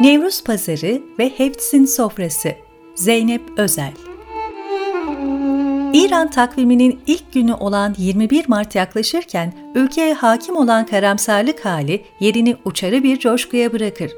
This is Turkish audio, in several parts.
Nevruz Pazarı ve Heftzin Sofrası. Zeynep Özel. İran takviminin ilk günü olan 21 Mart yaklaşırken ülkeye hakim olan karamsarlık hali yerini uçarı bir coşkuya bırakır.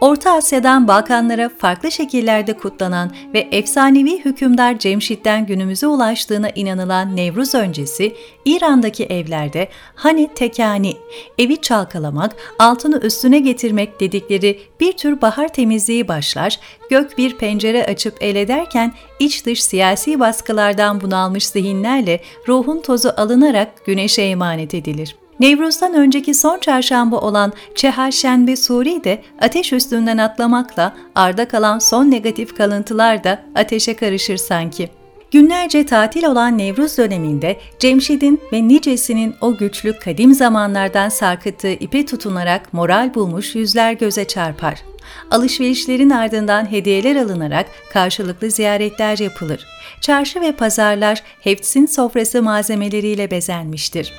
Orta Asya'dan Balkanlara farklı şekillerde kutlanan ve efsanevi hükümdar Cemşit'ten günümüze ulaştığına inanılan Nevruz öncesi, İran'daki evlerde hani tekani, evi çalkalamak, altını üstüne getirmek dedikleri bir tür bahar temizliği başlar, gök bir pencere açıp el ederken iç dış siyasi baskılardan bunalmış zihinlerle ruhun tozu alınarak güneşe emanet edilir. Nevruz'dan önceki son çarşamba olan Çeharşenbe Suri de ateş üstünden atlamakla arda kalan son negatif kalıntılar da ateşe karışır sanki. Günlerce tatil olan Nevruz döneminde Cemşid'in ve nicesinin o güçlü kadim zamanlardan sarkıttığı ipe tutunarak moral bulmuş yüzler göze çarpar. Alışverişlerin ardından hediyeler alınarak karşılıklı ziyaretler yapılır. Çarşı ve pazarlar Hefts'in sofrası malzemeleriyle bezenmiştir.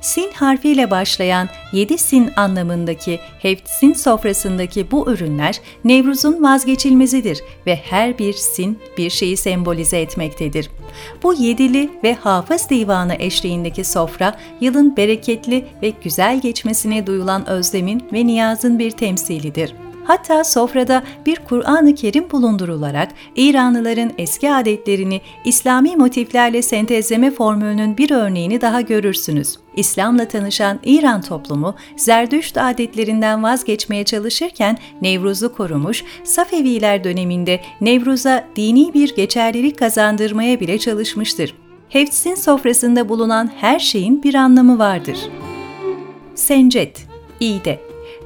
Sin harfiyle başlayan yedi sin anlamındaki Hevtsin sofrasındaki bu ürünler Nevruz'un vazgeçilmezidir ve her bir sin bir şeyi sembolize etmektedir. Bu yedili ve hafız divanı eşliğindeki sofra, yılın bereketli ve güzel geçmesine duyulan özlemin ve niyazın bir temsilidir. Hatta sofrada bir Kur'an-ı Kerim bulundurularak İranlıların eski adetlerini İslami motiflerle sentezleme formülünün bir örneğini daha görürsünüz. İslam'la tanışan İran toplumu Zerdüşt adetlerinden vazgeçmeye çalışırken Nevruz'u korumuş, Safeviler döneminde Nevruz'a dini bir geçerlilik kazandırmaya bile çalışmıştır. Hefts'in sofrasında bulunan her şeyin bir anlamı vardır. Sencet, İğde,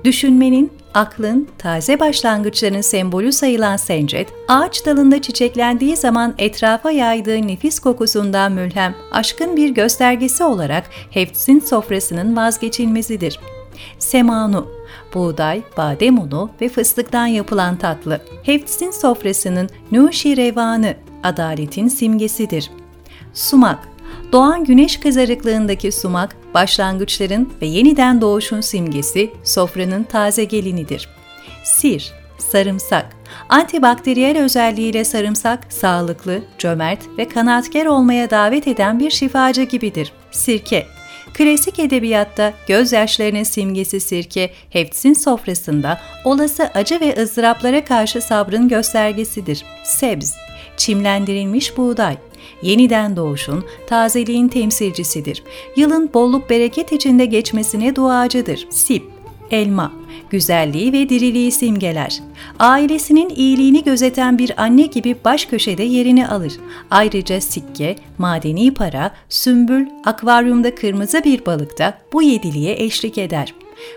düşünmenin, aklın, taze başlangıçların sembolü sayılan sencet, ağaç dalında çiçeklendiği zaman etrafa yaydığı nefis kokusundan mülhem, aşkın bir göstergesi olarak Hefts'in sofrasının vazgeçilmezidir. Semanu, buğday, badem unu ve fıstıktan yapılan tatlı. Hefts'in sofrasının nuşi revanı, adaletin simgesidir. Sumak, Doğan güneş kızarıklığındaki sumak, başlangıçların ve yeniden doğuşun simgesi, sofranın taze gelinidir. Sir, sarımsak. Antibakteriyel özelliğiyle sarımsak, sağlıklı, cömert ve kanaatkar olmaya davet eden bir şifacı gibidir. Sirke, Klasik edebiyatta gözyaşlarının simgesi sirke, Hefts'in sofrasında olası acı ve ızdıraplara karşı sabrın göstergesidir. Sebz, çimlendirilmiş buğday, yeniden doğuşun, tazeliğin temsilcisidir. Yılın bolluk bereket içinde geçmesine duacıdır. Sip, elma, güzelliği ve diriliği simgeler. Ailesinin iyiliğini gözeten bir anne gibi baş köşede yerini alır. Ayrıca sikke, madeni para, sümbül, akvaryumda kırmızı bir balık da bu yediliğe eşlik eder.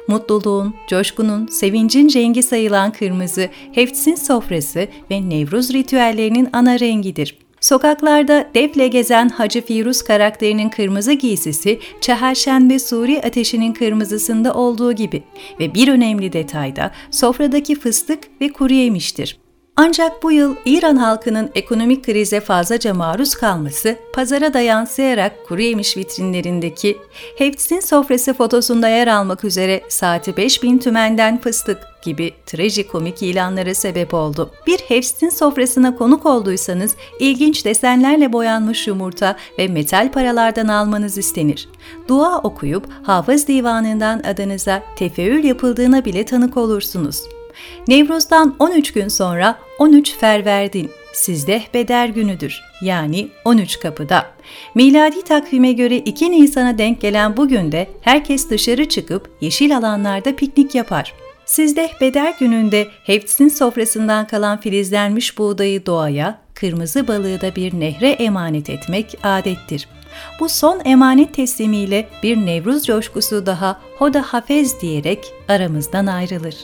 Mutluluğun, coşkunun, sevincin rengi sayılan kırmızı, Hefts'in sofrası ve Nevruz ritüellerinin ana rengidir. Sokaklarda defle gezen Hacı Firuz karakterinin kırmızı giysisi Çeherşenbe Suri ateşinin kırmızısında olduğu gibi ve bir önemli detayda sofradaki fıstık ve kuru yemiştir. Ancak bu yıl İran halkının ekonomik krize fazlaca maruz kalması, pazara da yansıyarak kuru yemiş vitrinlerindeki Hefts'in sofrası fotosunda yer almak üzere saati 5000 tümenden fıstık gibi trajikomik ilanlara sebep oldu. Bir Hefts'in sofrasına konuk olduysanız ilginç desenlerle boyanmış yumurta ve metal paralardan almanız istenir. Dua okuyup hafız divanından adınıza tefeül yapıldığına bile tanık olursunuz. Nevruz'dan 13 gün sonra 13 Ferverdin, sizde Beder günüdür. Yani 13 kapıda. Miladi takvime göre 2 Nisan'a denk gelen bu günde herkes dışarı çıkıp yeşil alanlarda piknik yapar. Sizde Beder gününde Hefts'in sofrasından kalan filizlenmiş buğdayı doğaya, kırmızı balığı da bir nehre emanet etmek adettir. Bu son emanet teslimiyle bir Nevruz coşkusu daha Hoda Hafez diyerek aramızdan ayrılır.